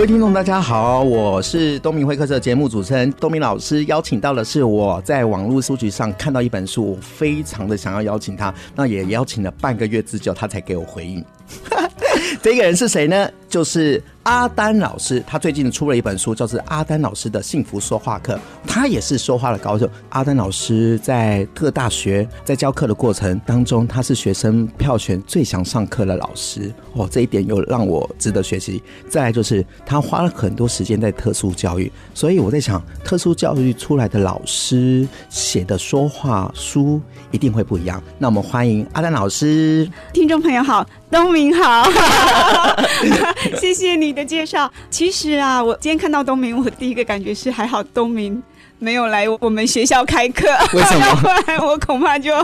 各位听众，大家好，我是东明会客室节目主持人东明老师。邀请到的是我在网络书局上看到一本书，我非常的想要邀请他，那也邀请了半个月之久，他才给我回应。这个人是谁呢？就是阿丹老师。他最近出了一本书，叫做《阿丹老师的幸福说话课》。他也是说话的高手。阿丹老师在各大学在教课的过程当中，他是学生票选最想上课的老师。哦，这一点又让我值得学习。再来就是他花了很多时间在特殊教育，所以我在想，特殊教育出来的老师写的说话书一定会不一样。那我们欢迎阿丹老师。听众朋友好。东明好，谢谢你你的介绍。其实啊，我今天看到东明，我第一个感觉是还好东明。没有来我们学校开课，为什么？要不然我恐怕就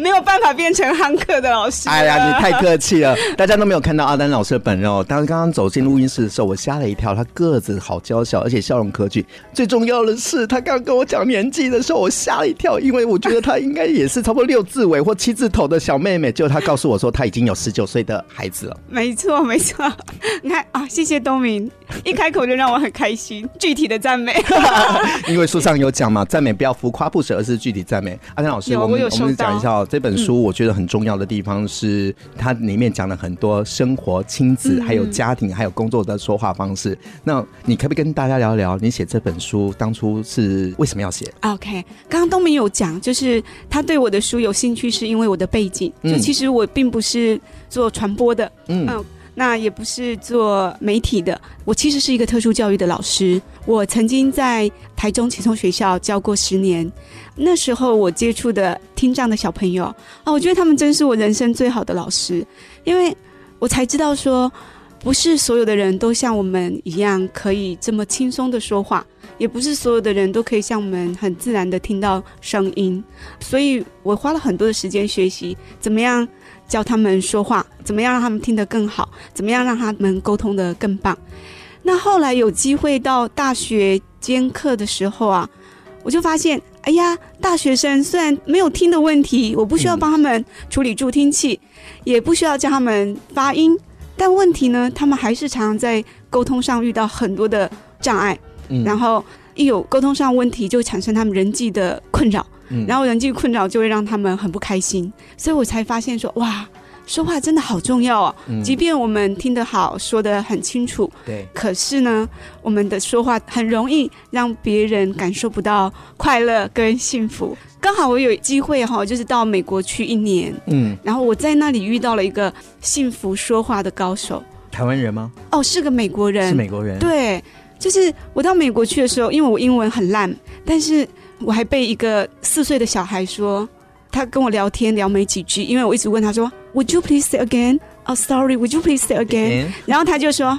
没有办法变成汉克的老师。哎呀，你太客气了，大家都没有看到阿丹老师的本人哦。当刚刚走进录音室的时候，我吓了一跳，他个子好娇小，而且笑容可掬。最重要的是，他刚刚跟我讲年纪的时候，我吓了一跳，因为我觉得他应该也是差不多六字尾或七字头的小妹妹。结果他告诉我说，他已经有十九岁的孩子了。没错，没错。你看啊，谢谢东明，一开口就让我很开心。具体的赞美，因为书上。有讲嘛？赞美不要浮夸不舍，而是具体赞美。阿天老师，我们我，我们讲一下哦。这本书我觉得很重要的地方是，它里面讲了很多生活、亲子、还有家庭、还有工作的说话方式。那你可不可以跟大家聊聊，你写这本书当初是为什么要写？OK，刚刚东明有讲，就是他对我的书有兴趣，是因为我的背景。就其实我并不是做传播的，嗯。嗯那也不是做媒体的，我其实是一个特殊教育的老师。我曾经在台中启聪学校教过十年，那时候我接触的听障的小朋友啊，我觉得他们真是我人生最好的老师，因为我才知道说，不是所有的人都像我们一样可以这么轻松的说话，也不是所有的人都可以像我们很自然的听到声音，所以我花了很多的时间学习怎么样。教他们说话，怎么样让他们听得更好？怎么样让他们沟通得更棒？那后来有机会到大学兼课的时候啊，我就发现，哎呀，大学生虽然没有听的问题，我不需要帮他们处理助听器，嗯、也不需要教他们发音，但问题呢，他们还是常常在沟通上遇到很多的障碍，嗯、然后一有沟通上问题，就产生他们人际的困扰。然后人际困扰就会让他们很不开心，所以我才发现说，哇，说话真的好重要啊！即便我们听得好，说得很清楚，对，可是呢，我们的说话很容易让别人感受不到快乐跟幸福。刚好我有机会哈，就是到美国去一年，嗯，然后我在那里遇到了一个幸福说话的高手，台湾人吗？哦，是个美国人，是美国人，对，就是我到美国去的时候，因为我英文很烂，但是。我还被一个四岁的小孩说，他跟我聊天聊没几句，因为我一直问他说，Would you please say again? Oh, sorry. Would you please say again? 然后他就说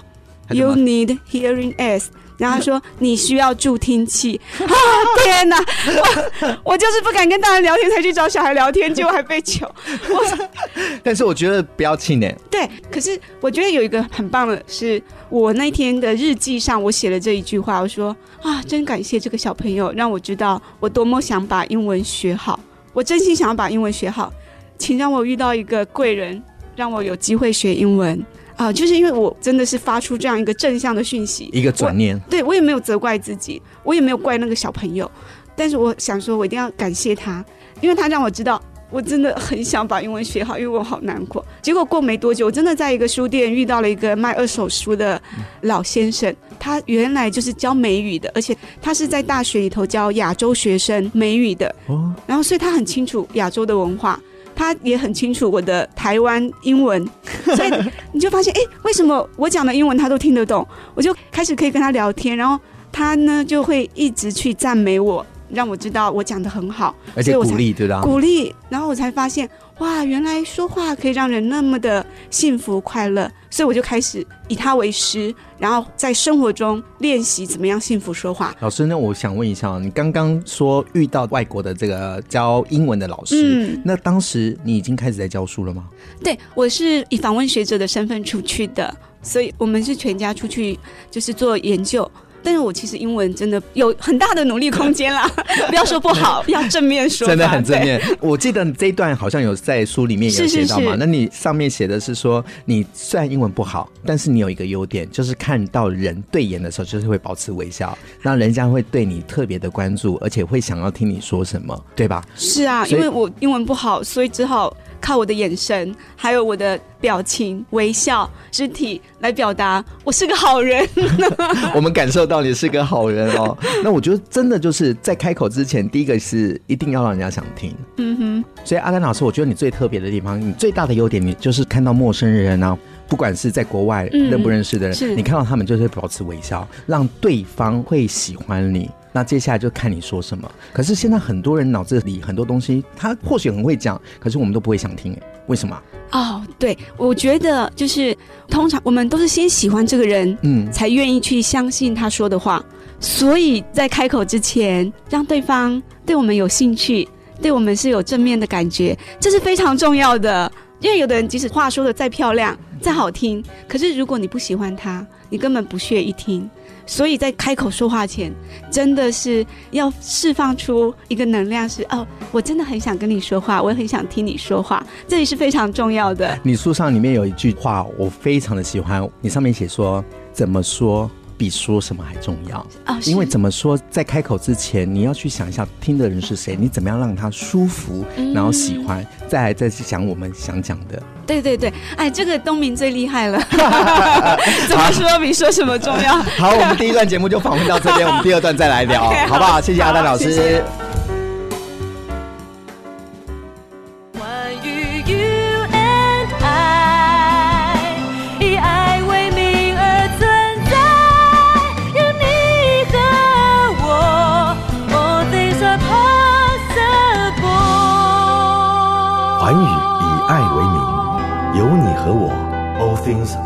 ，You need hearing aids. 然后他说你需要助听器。啊，天哪！我我就是不敢跟大人聊天，才去找小孩聊天，结果还被求。我 但是我觉得不要气馁。对，可是我觉得有一个很棒的是，我那天的日记上我写了这一句话，我说啊，真感谢这个小朋友，让我知道我多么想把英文学好。我真心想要把英文学好，请让我遇到一个贵人，让我有机会学英文。啊、呃，就是因为我真的是发出这样一个正向的讯息，一个转念，我对我也没有责怪自己，我也没有怪那个小朋友，但是我想说，我一定要感谢他，因为他让我知道，我真的很想把英文学好，因为我好难过。结果过没多久，我真的在一个书店遇到了一个卖二手书的老先生，他原来就是教美语的，而且他是在大学里头教亚洲学生美语的，哦，然后所以他很清楚亚洲的文化。他也很清楚我的台湾英文，所以你就发现，哎、欸，为什么我讲的英文他都听得懂？我就开始可以跟他聊天，然后他呢就会一直去赞美我，让我知道我讲得很好，而且鼓励，对吧？鼓励，然后我才发现，哇，原来说话可以让人那么的幸福快乐。所以我就开始以他为师，然后在生活中练习怎么样幸福说话。老师，那我想问一下，你刚刚说遇到外国的这个教英文的老师，嗯，那当时你已经开始在教书了吗？对，我是以访问学者的身份出去的，所以我们是全家出去就是做研究。但是我其实英文真的有很大的努力空间啦，不要说不好，要正面说。真的很正面。我记得这一段好像有在书里面有写到嘛？是是是，那你上面写的是说，你虽然英文不好，但是你有一个优点，就是看到人对眼的时候，就是会保持微笑，那人家会对你特别的关注，而且会想要听你说什么，对吧？是啊，因为我英文不好，所以只好。靠我的眼神，还有我的表情、微笑、肢体来表达我是个好人。我们感受到你是个好人哦。那我觉得真的就是在开口之前，第一个是一定要让人家想听。嗯哼。所以阿丹老师，我觉得你最特别的地方，你最大的优点，你就是看到陌生人啊，不管是在国外认不认识的人，嗯、你看到他们就是保持微笑，让对方会喜欢你。那接下来就看你说什么。可是现在很多人脑子里很多东西，他或许很会讲，可是我们都不会想听，哎，为什么？哦，对，我觉得就是通常我们都是先喜欢这个人，嗯，才愿意去相信他说的话。所以在开口之前，让对方对我们有兴趣，对我们是有正面的感觉，这是非常重要的。因为有的人即使话说的再漂亮、再好听，可是如果你不喜欢它，你根本不屑一听。所以在开口说话前，真的是要释放出一个能量是，是哦，我真的很想跟你说话，我也很想听你说话，这里是非常重要的。你书上里面有一句话，我非常的喜欢，你上面写说，怎么说比说什么还重要啊！因为怎么说，在开口之前，你要去想一下听的人是谁，你怎么样让他舒服，然后喜欢，嗯、再来再去讲我们想讲的。对对对，哎，这个东明最厉害了，怎么说比说什么重要。好，我们第一段节目就访问到这边，我们第二段再来聊 好不好？谢谢阿丹老师。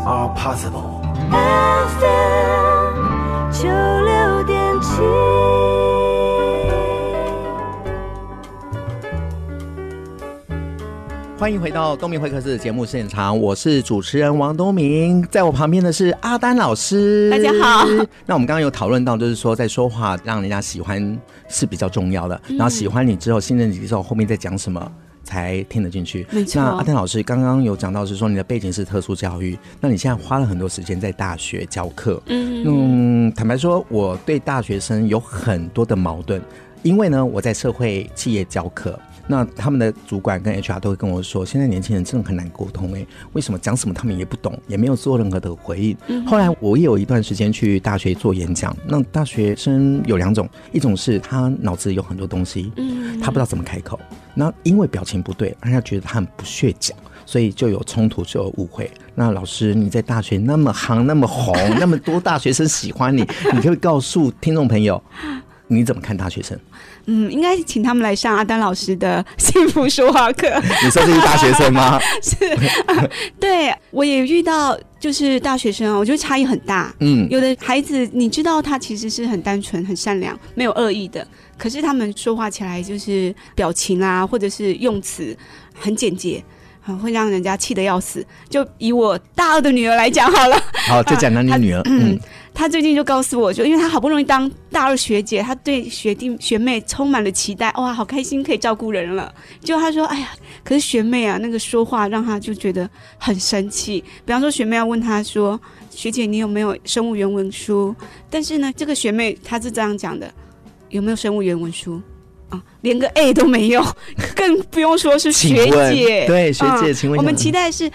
Are possible。FM 九六点七。欢迎回到东明会客室的节目现场，我是主持人王东明，在我旁边的是阿丹老师。大家好。那我们刚刚有讨论到，就是说在说话让人家喜欢是比较重要的，嗯、然后喜欢你之后，信任你之后，后面再讲什么。才听得进去。那阿丹老师刚刚有讲到，是说你的背景是特殊教育，那你现在花了很多时间在大学教课。嗯嗯。坦白说，我对大学生有很多的矛盾，因为呢，我在社会企业教课。那他们的主管跟 HR 都会跟我说，现在年轻人真的很难沟通哎，为什么讲什么他们也不懂，也没有做任何的回应。嗯、后来我也有一段时间去大学做演讲，那大学生有两种，一种是他脑子里有很多东西，嗯，他不知道怎么开口，那因为表情不对，让他觉得他很不屑讲，所以就有冲突，就有误会。那老师你在大学那么行，那么红，那么多大学生喜欢你，你可以告诉听众朋友，你怎么看大学生？嗯，应该请他们来上阿丹老师的幸福说话课。你说这是大学生吗？是、啊，对，我也遇到，就是大学生啊，我觉得差异很大。嗯，有的孩子你知道他其实是很单纯、很善良，没有恶意的，可是他们说话起来就是表情啊，或者是用词很简洁。会让人家气得要死。就以我大二的女儿来讲好了。好，就讲到你女儿。嗯，她最近就告诉我，就因为她好不容易当大二学姐，她对学弟学妹充满了期待。哇，好开心可以照顾人了。就她说：“哎呀，可是学妹啊，那个说话让她就觉得很生气。比方说，学妹要问她说：‘学姐，你有没有生物原文书？’但是呢，这个学妹她是这样讲的：‘有没有生物原文书？’啊，连个 A 都没有，更不用说是学姐。对，学姐，请问、嗯、我们期待是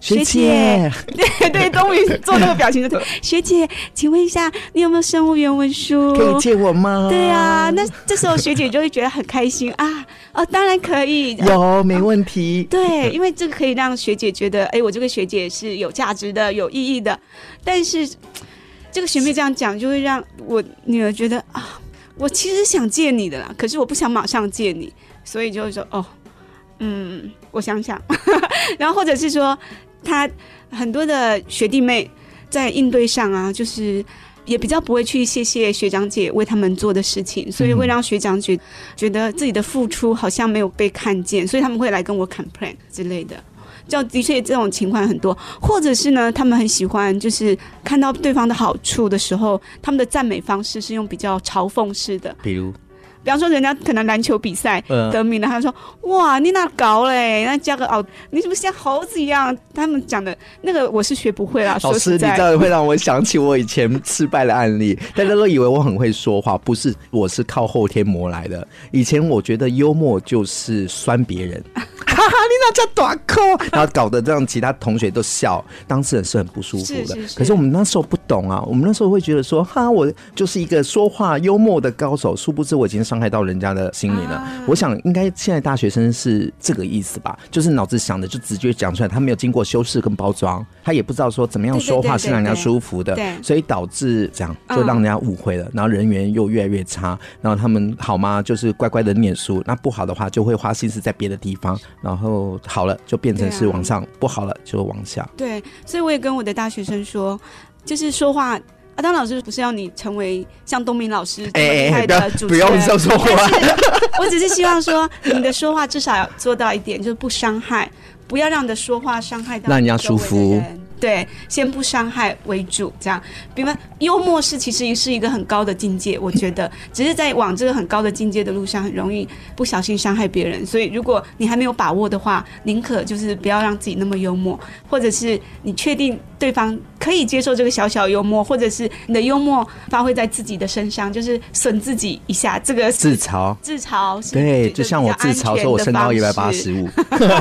学姐。对对，终于做那个表情的学姐，请问一下，你有没有生物原文书？可以借我吗？对啊，那这时候学姐就会觉得很开心啊。哦，当然可以，有没问题。对，因为这个可以让学姐觉得，哎，我这个学姐是有价值的、有意义的。但是这个学妹这样讲，就会让我女儿觉得啊。我其实想借你的啦，可是我不想马上借你，所以就会说哦，嗯，我想想，然后或者是说他很多的学弟妹在应对上啊，就是也比较不会去谢谢学长姐为他们做的事情，所以会让学长姐觉得自己的付出好像没有被看见，所以他们会来跟我 complain 之类的。就的确这种情况很多，或者是呢，他们很喜欢就是看到对方的好处的时候，他们的赞美方式是用比较嘲讽式的，比如。比方说，人家可能篮球比赛得名了，他说：“哇，你那搞嘞？那加个哦，你怎么像猴子一样？”他们讲的那个，我是学不会啦。老师，你这样会让我想起我以前失败的案例。大家都以为我很会说话，不是，我是靠后天磨来的。以前我觉得幽默就是酸别人，哈哈，你那叫短扣，然后搞得让其他同学都笑，当事人是很不舒服的。是是是。可是我们那时候不懂啊，我们那时候会觉得说：“哈，我就是一个说话幽默的高手。”殊不知我已经上。伤害到人家的心里了。啊、我想应该现在大学生是这个意思吧，就是脑子想的就直接讲出来，他没有经过修饰跟包装，他也不知道说怎么样说话是让人家舒服的，所以导致这样就让人家误会了，嗯、然后人缘又越来越差。然后他们好吗？就是乖乖的念书，那不好的话就会花心思在别的地方，然后好了就变成是往上，啊、不好了就往下。对，所以我也跟我的大学生说，就是说话。阿当老师不是要你成为像东明老师这么厉害的主持人，欸欸、不要说说话。我只是希望说，你的说话至少要做到一点，就是不伤害，不要让你的说话伤害到让人家舒服。对，先不伤害为主，这样。比方幽默是其实是一个很高的境界，我觉得，只是在往这个很高的境界的路上，很容易不小心伤害别人。所以，如果你还没有把握的话，宁可就是不要让自己那么幽默，或者是你确定对方可以接受这个小小幽默，或者是你的幽默发挥在自己的身上，就是损自己一下，这个自嘲，自嘲是，对，就像我自嘲说我身高一百八十五。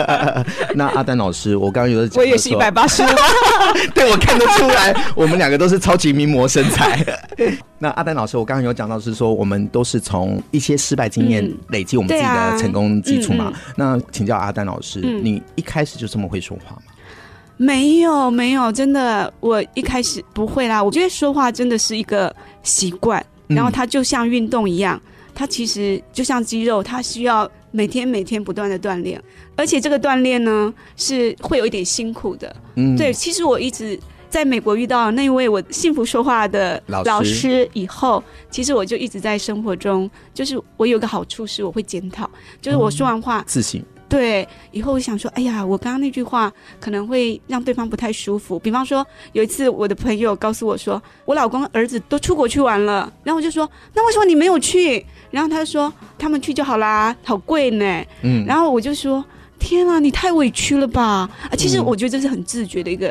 那阿丹老师，我刚刚有讲，我也是一百八十五。对，我看得出来，我们两个都是超级名模身材。那阿丹老师，我刚刚有讲到是说，我们都是从一些失败经验累积我们自己的成功基础嘛。嗯啊嗯、那请教阿丹老师，嗯、你一开始就这么会说话吗？没有，没有，真的，我一开始不会啦。我觉得说话真的是一个习惯，然后它就像运动一样，它其实就像肌肉，它需要。每天每天不断的锻炼，而且这个锻炼呢是会有一点辛苦的。嗯，对，其实我一直在美国遇到那位我幸福说话的老师以后，其实我就一直在生活中，就是我有个好处是我会检讨，就是我说完话自省。对，以后我想说，哎呀，我刚刚那句话可能会让对方不太舒服。比方说，有一次我的朋友告诉我说，我老公儿子都出国去玩了，然后我就说，那为什么你没有去？然后他就说，他们去就好啦，好贵呢。嗯，然后我就说，天啊，你太委屈了吧？啊，其实我觉得这是很自觉的一个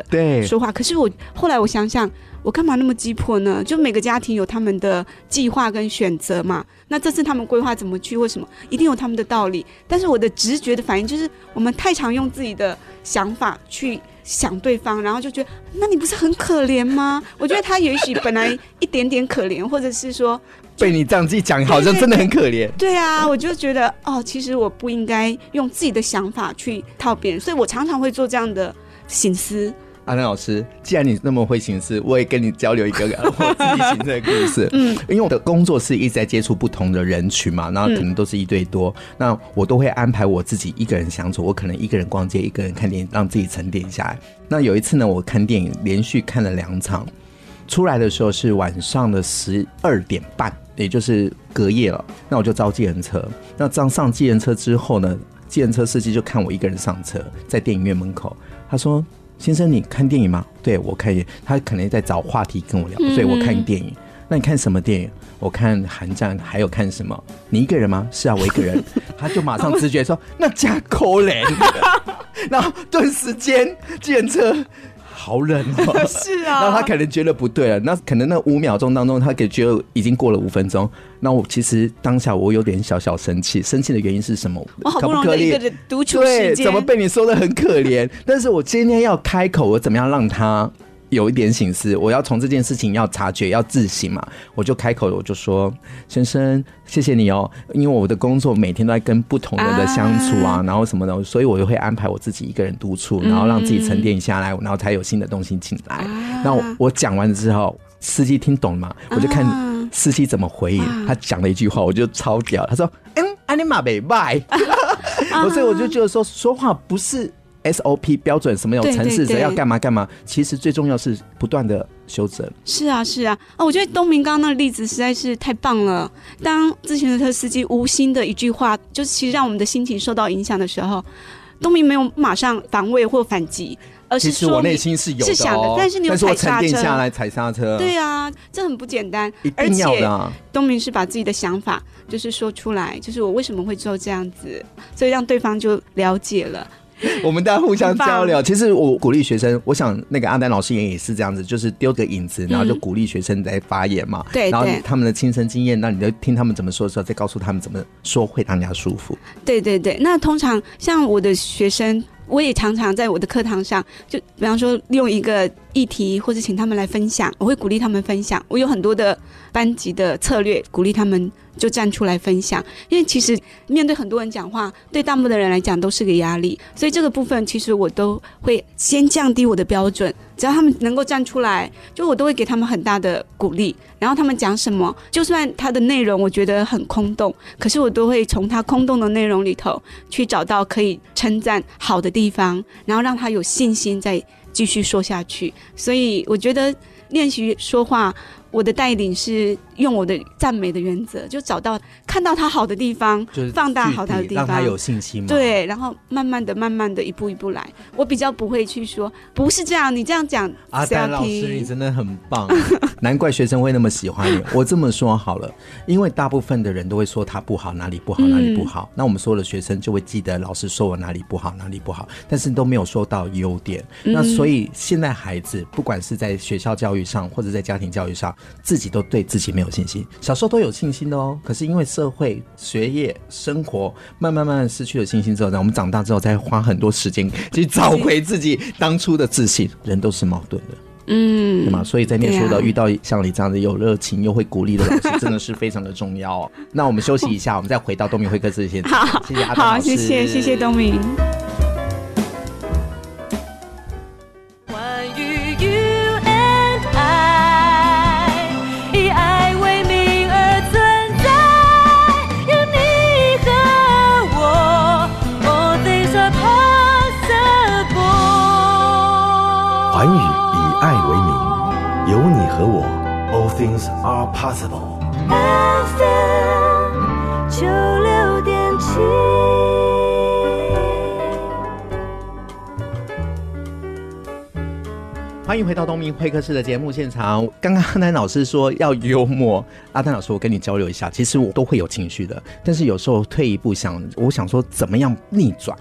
说话。对可是我后来我想想。我干嘛那么急迫呢？就每个家庭有他们的计划跟选择嘛。那这次他们规划怎么去，为什么一定有他们的道理？但是我的直觉的反应就是，我们太常用自己的想法去想对方，然后就觉得，那你不是很可怜吗？我觉得他也许本来一点点可怜，或者是说被你这样子一讲，好像真的很可怜。对，啊，我就觉得哦，其实我不应该用自己的想法去套别人，所以我常常会做这样的醒思。阿南老师，既然你那么会行事，我也跟你交流一个我自己行事的故事。嗯，因为我的工作是一直在接触不同的人群嘛，然后可能都是一对多，嗯、那我都会安排我自己一个人相处，我可能一个人逛街，一个人看电影，让自己沉淀下来。那有一次呢，我看电影连续看了两场，出来的时候是晚上的十二点半，也就是隔夜了。那我就招计程车，那这样上计程车之后呢，计程车司机就看我一个人上车，在电影院门口，他说。先生，你看电影吗？对，我看电影。他可能在找话题跟我聊，所以我看电影。嗯、那你看什么电影？我看《寒战》，还有看什么？你一个人吗？是啊，我一个人。他就马上直觉说：“那加扣脸。” 然后顿时间，计程车。好冷哦，是啊，那他可能觉得不对了，那可能那五秒钟当中，他给觉得已经过了五分钟。那我其实当下我有点小小生气，生气的原因是什么？我好不容易一个人独处时间，对，怎么被你说的很可怜？但是我今天要开口，我怎么样让他？有一点醒思，我要从这件事情要察觉，要自省嘛，我就开口，我就说：“先生，谢谢你哦，因为我的工作每天都在跟不同人的相处啊，然后什么的，所以我就会安排我自己一个人独处，然后让自己沉淀下来，然后才有新的东西进来。那我我讲完之后，司机听懂了嘛？我就看司机怎么回应。他讲了一句话，我就超屌，他说：‘嗯，安尼玛贝拜。’所以我就觉得说，说话不是。” SOP 标准，什么有城市，谁要干嘛干嘛。其实最重要是不断的修正。是啊，是啊，啊，我觉得东明刚刚那个例子实在是太棒了。当之前的车司机无心的一句话，就是其实让我们的心情受到影响的时候，东明没有马上防卫或反击。而其实我内心是有的、哦，是想的，但是你有踩刹车，但是我沉淀下来踩刹车。对啊，这很不简单。一定要的、啊。而且东明是把自己的想法就是说出来，就是我为什么会做这样子，所以让对方就了解了。我们大家互相交流。其实我鼓励学生，我想那个阿丹老师也也是这样子，就是丢个影子，然后就鼓励学生在发言嘛。对、嗯，然后他们的亲身经验，那你就听他们怎么说的时候，再告诉他们怎么说会让人家舒服。对对对，那通常像我的学生。我也常常在我的课堂上，就比方说用一个议题，或者请他们来分享，我会鼓励他们分享。我有很多的班级的策略，鼓励他们就站出来分享。因为其实面对很多人讲话，对大部分的人来讲都是个压力，所以这个部分其实我都会先降低我的标准。只要他们能够站出来，就我都会给他们很大的鼓励。然后他们讲什么，就算他的内容我觉得很空洞，可是我都会从他空洞的内容里头去找到可以称赞好的地方，然后让他有信心再继续说下去。所以我觉得练习说话。我的带领是用我的赞美的原则，就找到看到他好的地方，就是放大好他的地方，让他有信心嘛。对，然后慢慢的、慢慢的一步一步来。我比较不会去说不是这样，你这样讲。阿丹老师，你真的很棒，难怪学生会那么喜欢你。我这么说好了，因为大部分的人都会说他不好，哪里不好，哪里不好。嗯、那我们所有的学生就会记得老师说我哪里不好，哪里不好，但是都没有说到优点。嗯、那所以现在孩子不管是在学校教育上，或者在家庭教育上。自己都对自己没有信心，小时候都有信心的哦。可是因为社会、学业、生活，慢慢慢慢失去了信心之后，呢我们长大之后再花很多时间去找回自己当初的自信。人都是矛盾的，嗯，对吗？所以在念书的、啊、遇到像你这样子有热情又会鼓励的老师，真的是非常的重要哦。那我们休息一下，我们再回到东明会客室现场。好，谢谢阿丹老师，好，谢谢，谢谢东明。Things are possible. FM 九六点七。欢迎回到东明会客室的节目现场。刚刚阿丹老师说要幽默，阿丹老师，我跟你交流一下。其实我都会有情绪的，但是有时候退一步想，我想说怎么样逆转。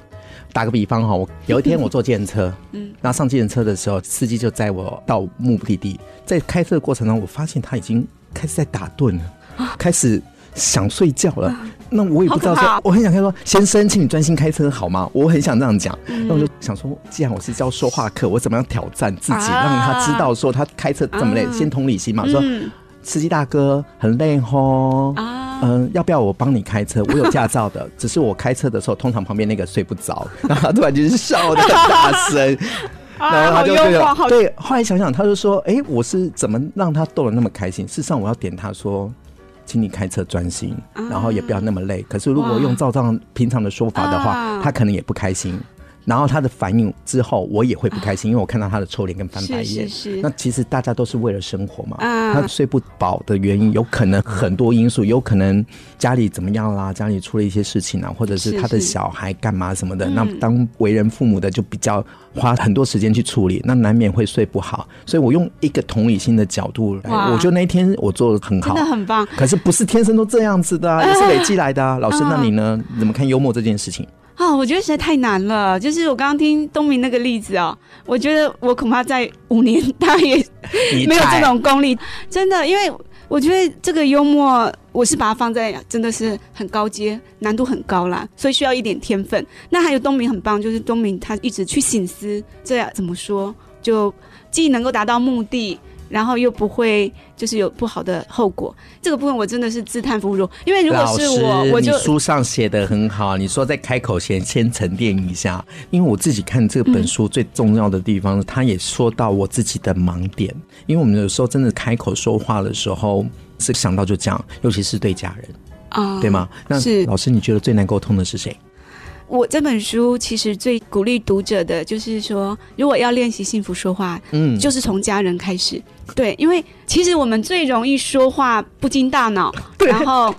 打个比方哈，我有一天我坐计程车，嗯，那上计程车的时候，司机就载我到目的地，在开车的过程中，我发现他已经开始在打盹了，开始想睡觉了。那我也不知道说，我很想跟他说，先生，请你专心开车好吗？我很想这样讲。那我就想说，既然我是教说话课，我怎么样挑战自己，让他知道说他开车这么累，先同理心嘛，说司机大哥很累吼。嗯，要不要我帮你开车？我有驾照的，只是我开车的时候，通常旁边那个睡不着，然后他突然就是笑的很大声，然后他就对了，对。后来想想，他就说：“哎、欸，我是怎么让他逗得那么开心？事实上，我要点他说，请你开车专心，然后也不要那么累。可是如果用照这平常的说法的话，他可能也不开心。”然后他的反应之后，我也会不开心，因为我看到他的臭脸跟翻白眼。是是是。那其实大家都是为了生活嘛。啊。他睡不饱的原因有可能很多因素，有可能家里怎么样啦，家里出了一些事情啊，或者是他的小孩干嘛什么的。是是。那当为人父母的就比较花很多时间去处理，那难免会睡不好。所以我用一个同理心的角度来，我觉得那一天我做的很好，真的很棒。可是不是天生都这样子的啊，也是累积来的啊。老师，那你呢？怎么看幽默这件事情？哦，我觉得实在太难了。就是我刚刚听东明那个例子哦，我觉得我恐怕在五年他也 没有这种功力，真的。因为我觉得这个幽默，我是把它放在真的是很高阶，难度很高啦，所以需要一点天分。那还有东明很棒，就是东明他一直去醒思，这样怎么说，就既能够达到目的。然后又不会就是有不好的后果，这个部分我真的是自叹不如。因为如果是我，我就书上写的很好，你说在开口前先沉淀一下。因为我自己看这本书最重要的地方，他、嗯、也说到我自己的盲点。因为我们有时候真的开口说话的时候，是想到就讲，尤其是对家人啊，对吗？那是老师，你觉得最难沟通的是谁？我这本书其实最鼓励读者的就是说，如果要练习幸福说话，嗯，就是从家人开始。对，因为其实我们最容易说话不经大脑，然后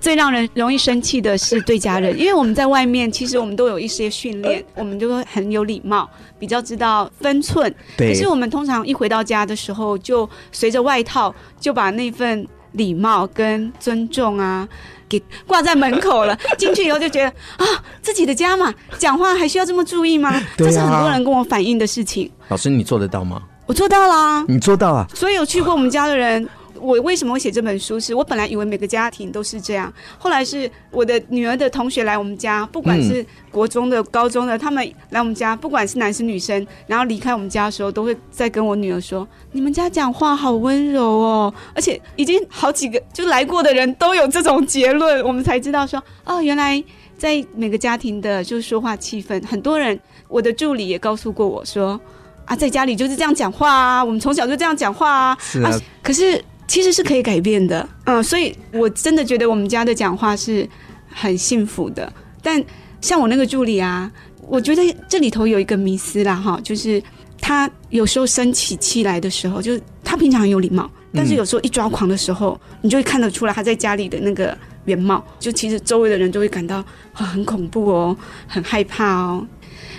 最让人容易生气的是对家人，因为我们在外面其实我们都有一些训练，我们就会很有礼貌，比较知道分寸。对。可是我们通常一回到家的时候，就随着外套就把那份礼貌跟尊重啊。给挂在门口了，进去以后就觉得啊，自己的家嘛，讲话还需要这么注意吗？啊、这是很多人跟我反映的事情。老师，你做得到吗？我做到啦。你做到啊？所以有去过我们家的人。我为什么会写这本书？是我本来以为每个家庭都是这样，后来是我的女儿的同学来我们家，不管是国中的、高中的，他们来我们家，不管是男生女生，然后离开我们家的时候，都会再跟我女儿说：“你们家讲话好温柔哦。”而且已经好几个就来过的人都有这种结论，我们才知道说哦，原来在每个家庭的就说话气氛，很多人，我的助理也告诉过我说：“啊，在家里就是这样讲话啊，我们从小就这样讲话啊。”是啊，啊，可是。其实是可以改变的，嗯，所以我真的觉得我们家的讲话是很幸福的。但像我那个助理啊，我觉得这里头有一个迷思啦，哈，就是他有时候生起气来的时候，就是他平常很有礼貌，但是有时候一抓狂的时候，你就会看得出来他在家里的那个原貌。就其实周围的人都会感到啊，很恐怖哦，很害怕哦。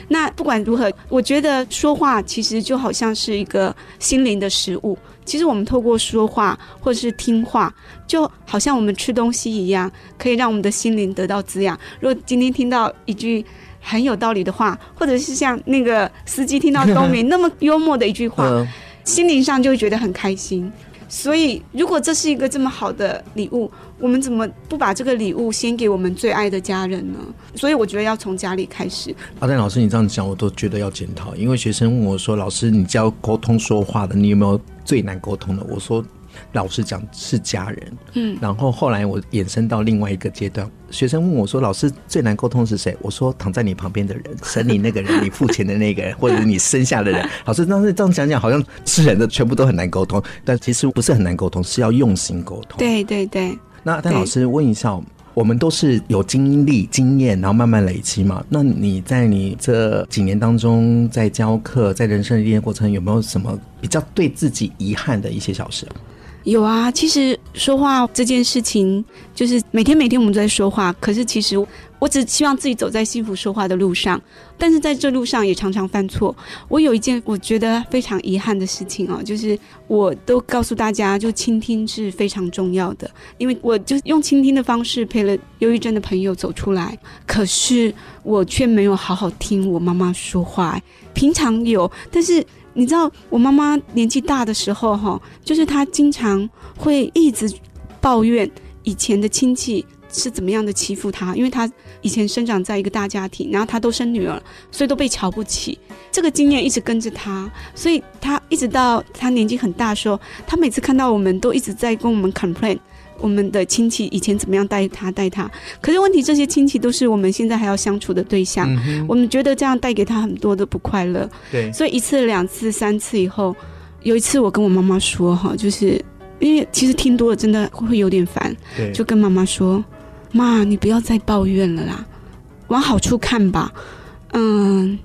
那不管如何，我觉得说话其实就好像是一个心灵的食物。其实我们透过说话或者是听话，就好像我们吃东西一样，可以让我们的心灵得到滋养。如果今天听到一句很有道理的话，或者是像那个司机听到 东明那么幽默的一句话，心灵上就会觉得很开心。所以，如果这是一个这么好的礼物，我们怎么不把这个礼物先给我们最爱的家人呢？所以，我觉得要从家里开始。阿丹老师，你这样讲，我都觉得要检讨。因为学生问我说：“老师，你教沟通说话的，你有没有最难沟通的？”我说。老实讲是家人，嗯，然后后来我延伸到另外一个阶段，学生问我说：“老师最难沟通是谁？”我说：“躺在你旁边的人，生你那个人，你付钱的那个人，或者是你生下的人。”老师当时这样讲讲，好像是人的全部都很难沟通，但其实不是很难沟通，是要用心沟通。对对对。那但老师问一下，我们都是有经历、经验，然后慢慢累积嘛？那你在你这几年当中，在教课，在人生的历练过程，有没有什么比较对自己遗憾的一些小事？有啊，其实说话这件事情，就是每天每天我们都在说话。可是其实我只希望自己走在幸福说话的路上，但是在这路上也常常犯错。我有一件我觉得非常遗憾的事情哦，就是我都告诉大家，就倾听是非常重要的，因为我就用倾听的方式陪了忧郁症的朋友走出来。可是我却没有好好听我妈妈说话，平常有，但是。你知道我妈妈年纪大的时候，哈，就是她经常会一直抱怨以前的亲戚是怎么样的欺负她，因为她以前生长在一个大家庭，然后她都生女儿，所以都被瞧不起。这个经验一直跟着他，所以他一直到他年纪很大的时候，他每次看到我们都一直在跟我们 complain。我们的亲戚以前怎么样带他带他，可是问题这些亲戚都是我们现在还要相处的对象，嗯、我们觉得这样带给他很多的不快乐。对，所以一次、两次、三次以后，有一次我跟我妈妈说哈，就是因为其实听多了真的会有点烦，对，就跟妈妈说：“妈，你不要再抱怨了啦，往好处看吧。嗯，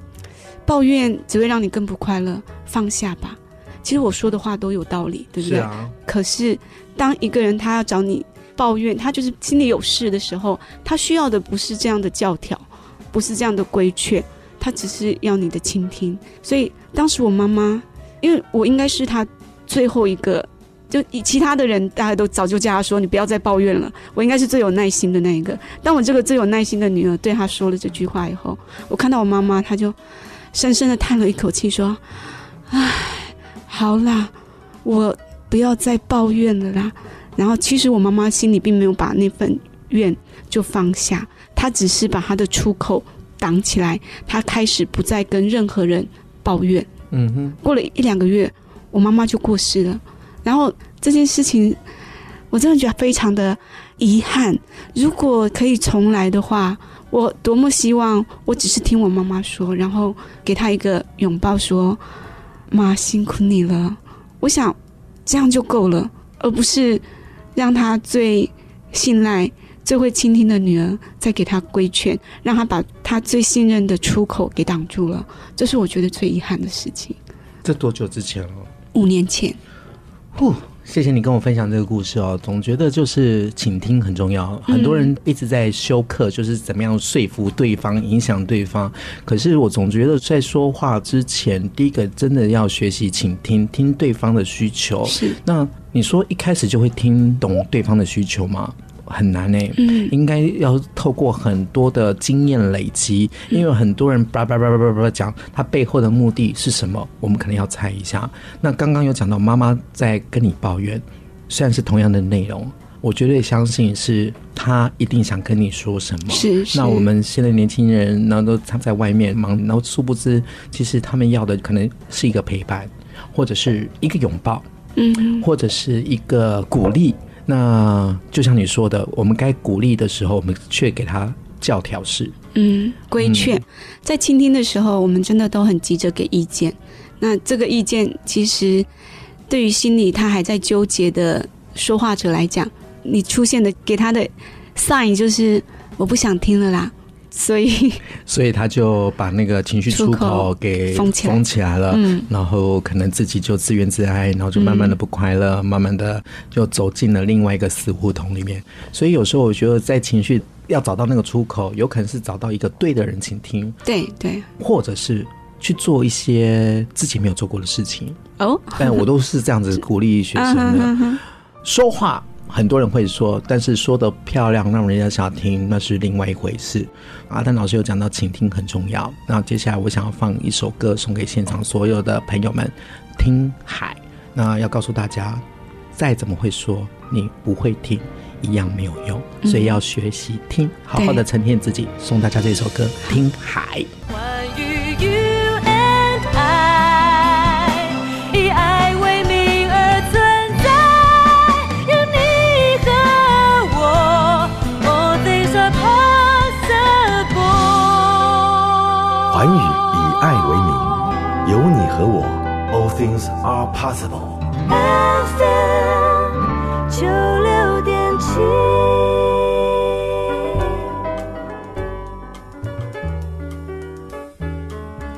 抱怨只会让你更不快乐，放下吧。其实我说的话都有道理，对不对？是啊。可是。”当一个人他要找你抱怨，他就是心里有事的时候，他需要的不是这样的教条，不是这样的规劝，他只是要你的倾听。所以当时我妈妈，因为我应该是他最后一个，就以其他的人大家都早就叫他说你不要再抱怨了，我应该是最有耐心的那一个。当我这个最有耐心的女儿对他说了这句话以后，我看到我妈妈，她就深深的叹了一口气，说：“唉，好啦，我。”不要再抱怨了啦。然后，其实我妈妈心里并没有把那份怨就放下，她只是把她的出口挡起来。她开始不再跟任何人抱怨。嗯哼。过了一两个月，我妈妈就过世了。然后这件事情，我真的觉得非常的遗憾。如果可以重来的话，我多么希望我只是听我妈妈说，然后给她一个拥抱，说：“妈，辛苦你了。”我想。这样就够了，而不是让她最信赖、最会倾听的女儿再给她规劝，让她把她最信任的出口给挡住了，这是我觉得最遗憾的事情。这多久之前了？五年前。呼，谢谢你跟我分享这个故事哦。总觉得就是倾听很重要，很多人一直在修课，就是怎么样说服对方、影响对方。可是我总觉得在说话之前，第一个真的要学习倾听，听对方的需求。是。那你说一开始就会听懂对方的需求吗？很难呢、欸，嗯，应该要透过很多的经验累积，因为很多人叭叭叭叭叭叭讲，他背后的目的是什么？我们可能要猜一下。那刚刚有讲到妈妈在跟你抱怨，虽然是同样的内容，我绝对相信是他一定想跟你说什么。是，是。那我们现在年轻人，然后都藏在外面忙，然后殊不知，其实他们要的可能是一个陪伴，或者是一个拥抱，嗯，或者是一个鼓励。那就像你说的，我们该鼓励的时候，我们却给他教条式，嗯，规劝。在倾听的时候，我们真的都很急着给意见。那这个意见，其实对于心里他还在纠结的说话者来讲，你出现的给他的 sign 就是我不想听了啦。所以，所以他就把那个情绪出口给封起来，封起来了，嗯，然后可能自己就自怨自艾，然后就慢慢的不快乐，嗯，慢慢的就走进了另外一个死胡同里面。所以有时候我觉得，在情绪要找到那个出口，有可能是找到一个对的人倾听，对对，或者是去做一些自己没有做过的事情哦。但我都是这样子鼓励学生的，说话。很多人会说，但是说得漂亮，让人家想听，那是另外一回事。阿丹老师有讲到倾听很重要。那接下来我想要放一首歌送给现场所有的朋友们，听海。那要告诉大家，再怎么会说，你不会听，一样没有用。所以要学习听，好好的沉淀自己。送大家这首歌，听海。Things are possible。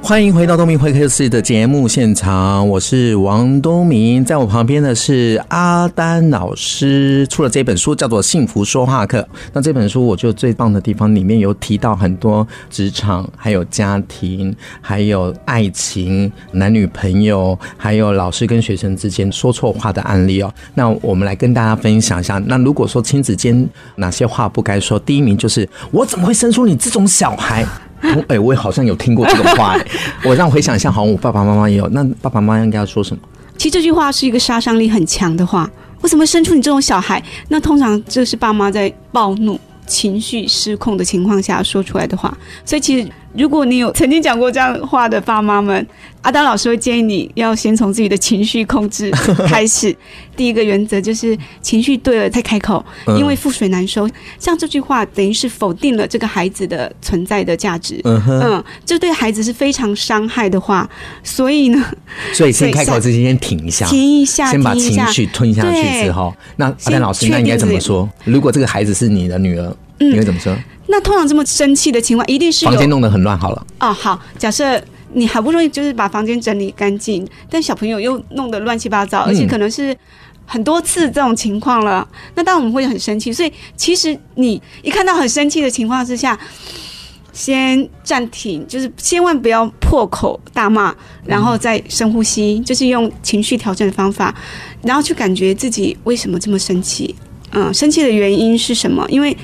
欢迎回到东明会客室的节目现场，我是王东明，在我旁边的是阿丹老师，出了这本书叫做《幸福说话课》。那这本书我觉得最棒的地方，里面有提到很多职场、还有家庭、还有爱情、男女朋友，还有老师跟学生之间说错话的案例哦。那我们来跟大家分享一下。那如果说亲子间哪些话不该说，第一名就是我怎么会生出你这种小孩？哎、欸，我也好像有听过这个话 哎、欸，我让我回想一下，好像我爸爸妈妈也有。那爸爸妈妈应该要说什么？其实这句话是一个杀伤力很强的话。为什么生出你这种小孩？那通常这是爸妈在暴怒、情绪失控的情况下说出来的话。所以其实。如果你有曾经讲过这样话的爸妈们，阿丹老师会建议你要先从自己的情绪控制开始。第一个原则就是情绪对了再开口，因为覆水难收。像这句话等于是否定了这个孩子的存在的价值。嗯，这对孩子是非常伤害的话。所以呢，所以先开口之前先停一下，停一下，先把情绪吞下去之后，那阿丹老师那应该怎么说？如果这个孩子是你的女儿，你会怎么说？那通常这么生气的情况，一定是房间弄得很乱好了。哦，好，假设你好不容易就是把房间整理干净，但小朋友又弄得乱七八糟，而且可能是很多次这种情况了。嗯、那当然我们会很生气，所以其实你一看到很生气的情况之下，先暂停，就是千万不要破口大骂，然后再深呼吸，就是用情绪调整的方法，然后去感觉自己为什么这么生气。嗯，生气的原因是什么？因为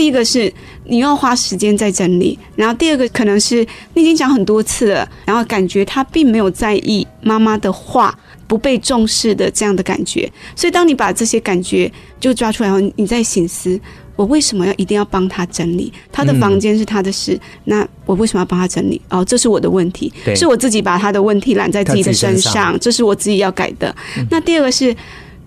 第一个是你要花时间在整理，然后第二个可能是你已经讲很多次了，然后感觉他并没有在意妈妈的话不被重视的这样的感觉，所以当你把这些感觉就抓出来后，你在醒思我为什么要一定要帮他整理？他的房间是他的事，嗯、那我为什么要帮他整理？哦，这是我的问题，是我自己把他的问题揽在自己的身上，这是我自己要改的。嗯、那第二个是。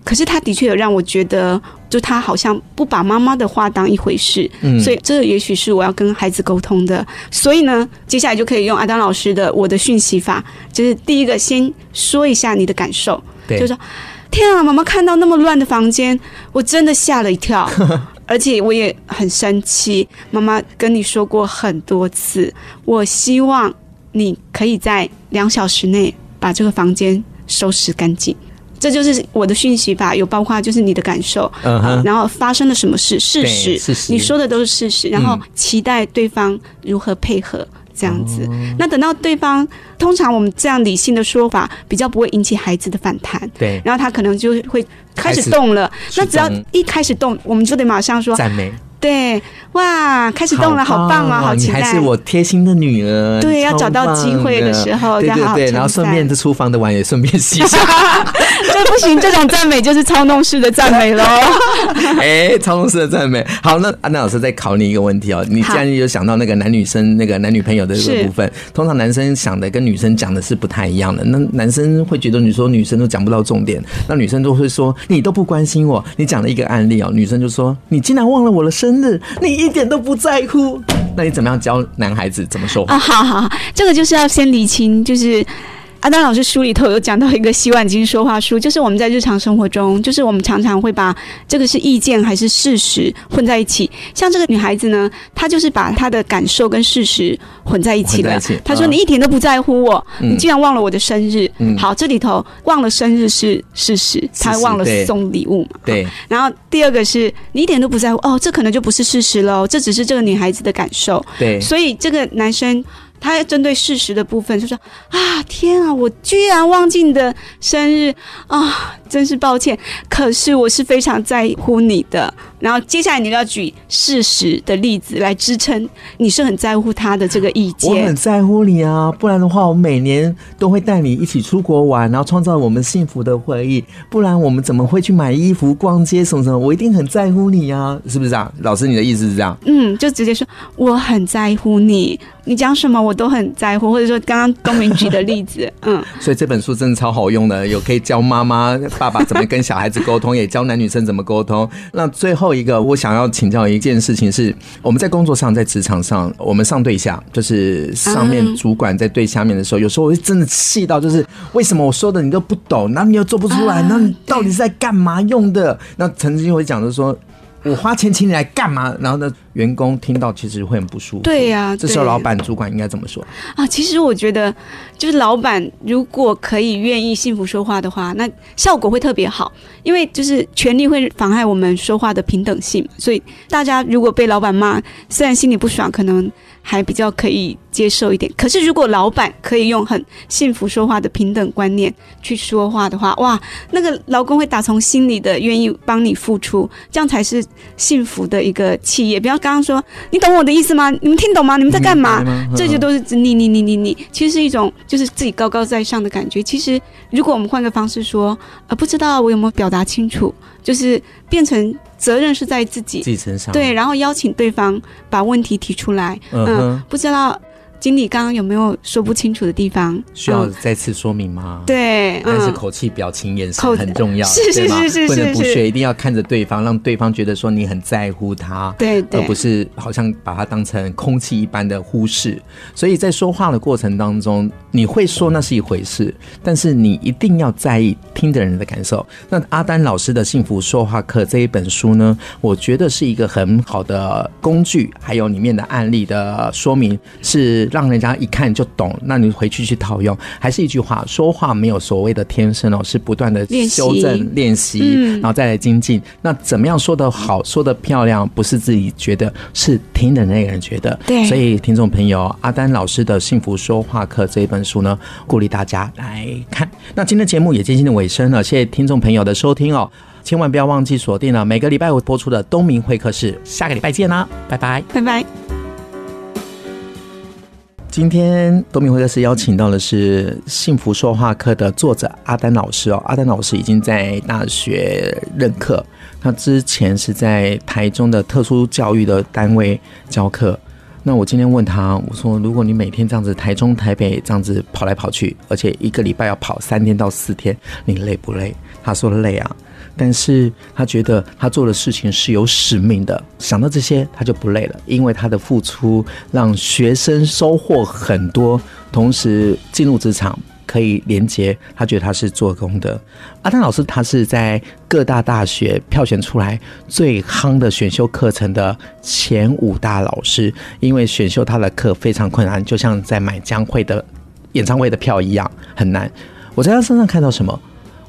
可是他的确有让我觉得，就他好像不把妈妈的话当一回事，嗯，所以这也许是我要跟孩子沟通的。所以呢，接下来就可以用阿当老师的我的讯息法，就是第一个先说一下你的感受，对，就说天啊，妈妈看到那么乱的房间，我真的吓了一跳。而且我也很生气。妈妈跟你说过很多次，我希望你可以在两小时内把这个房间收拾干净。这就是我的讯息吧，有包括就是你的感受，uh huh. 然后发生了什么事，事实，事实，你说的都是事实，然后期待对方如何配合。这样子，那等到对方，通常我们这样理性的说法，比较不会引起孩子的反弹。对，然后他可能就会开始动了。那只要一开始动，我们就得马上说赞美。对，哇，开始动了，好棒啊，好期待！你还是我贴心的女儿。对，要找到机会的时候，对对对，然后顺便这厨房的碗也顺便洗一下。这不行，这种赞美就是操弄式的赞美喽。哎，操弄式的赞美。好，那安娜老师再考你一个问题哦，你既然有想到那个男女生那个男女朋友的这个部分，通常男生想的跟女生讲的是不太一样的。那男生会觉得你说女生都讲不到重点，那女生都会说你都不关心我。你讲了一个案例哦，女生就说你竟然忘了我的生。日，你一点都不在乎，那你怎么样教男孩子怎么说话？啊，好好好，这个就是要先理清，就是。阿丹老师书里头有讲到一个洗碗巾说话术，就是我们在日常生活中，就是我们常常会把这个是意见还是事实混在一起。像这个女孩子呢，她就是把她的感受跟事实混在一起了。她说：“你一点都不在乎我，嗯、你竟然忘了我的生日。嗯”好，这里头忘了生日是事实，她忘了送礼物嘛。对。然后第二个是你一点都不在乎，哦，这可能就不是事实喽，这只是这个女孩子的感受。对。所以这个男生。他针对事实的部分就说：“啊，天啊，我居然忘记你的生日啊，真是抱歉。可是我是非常在乎你的。然后接下来你要举事实的例子来支撑，你是很在乎他的这个意见。我很在乎你啊，不然的话，我每年都会带你一起出国玩，然后创造我们幸福的回忆。不然我们怎么会去买衣服、逛街什么什么？我一定很在乎你啊，是不是啊？老师，你的意思是这样？嗯，就直接说我很在乎你。”你讲什么我都很在乎，或者说刚刚东明举的例子，嗯，所以这本书真的超好用的，有可以教妈妈、爸爸怎么跟小孩子沟通，也教男女生怎么沟通。那最后一个，我想要请教一件事情是，我们在工作上，在职场上，我们上对下，就是上面主管在对下面的时候，有时候我会真的气到，就是为什么我说的你都不懂，那你又做不出来，那你到底是在干嘛用的？那曾经会讲的说。我花钱请你来干嘛？然后呢，员工听到其实会很不舒服。对呀、啊，这时候老板、主管应该怎么说啊？其实我觉得，就是老板如果可以愿意幸福说话的话，那效果会特别好。因为就是权力会妨碍我们说话的平等性，所以大家如果被老板骂，虽然心里不爽，可能。还比较可以接受一点，可是如果老板可以用很幸福说话的平等观念去说话的话，哇，那个劳工会打从心里的愿意帮你付出，这样才是幸福的一个企业。不要刚刚说，你懂我的意思吗？你们听懂吗？你们在干嘛？这些都是你你你你你，其实是一种就是自己高高在上的感觉。其实如果我们换个方式说，呃，不知道我有没有表达清楚，就是变成。责任是在自己。自己身上，对，然后邀请对方把问题提出来。嗯，嗯，不知道经理刚刚有没有说不清楚的地方？需要再次说明吗？嗯、对，但是口气、表情、眼神很重要，是是是是，不能不屑，一定要看着对方，让对方觉得说你很在乎他，对，对，而不是好像把他当成空气一般的忽视。所以在说话的过程当中，你会说那是一回事，但是你一定要在意听的人的感受。那阿丹老师的幸福说话课这一本书。呢，我觉得是一个很好的工具，还有里面的案例的说明，是让人家一看就懂。那你回去去套用，还是一句话，说话没有所谓的天生哦，是不断的修正练习，然后再来精进。那怎么样说得好，说得漂亮，不是自己觉得，是听的那个人觉得。对，所以听众朋友，阿丹老师的幸福说话课这一本书呢，鼓励大家来看。那今天节目也接近了尾声了，谢谢听众朋友的收听哦。千万不要忘记锁定了每个礼拜五播出的东明会客室，下个礼拜见啦，拜拜，拜拜。今天多米会客室邀请到的是幸福说话课的作者阿丹老师哦，阿丹老师已经在大学任课，他之前是在台中的特殊教育的单位教课。那我今天问他，我说如果你每天这样子台中台北这样子跑来跑去，而且一个礼拜要跑三天到四天，你累不累？他说累啊。但是他觉得他做的事情是有使命的，想到这些他就不累了，因为他的付出让学生收获很多，同时进入职场。可以连接，他觉得他是做工的。阿丹老师他是在各大大学票选出来最夯的选修课程的前五大老师，因为选修他的课非常困难，就像在买江蕙的演唱会的票一样很难。我在他身上看到什么？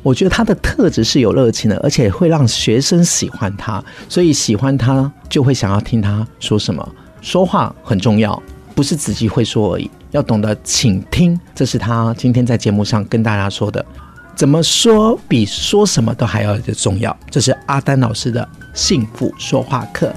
我觉得他的特质是有热情的，而且会让学生喜欢他，所以喜欢他就会想要听他说什么。说话很重要，不是自己会说而已，要懂得倾听。这是他今天在节目上跟大家说的，怎么说比说什么都还要重要。这是阿丹老师的幸福说话课。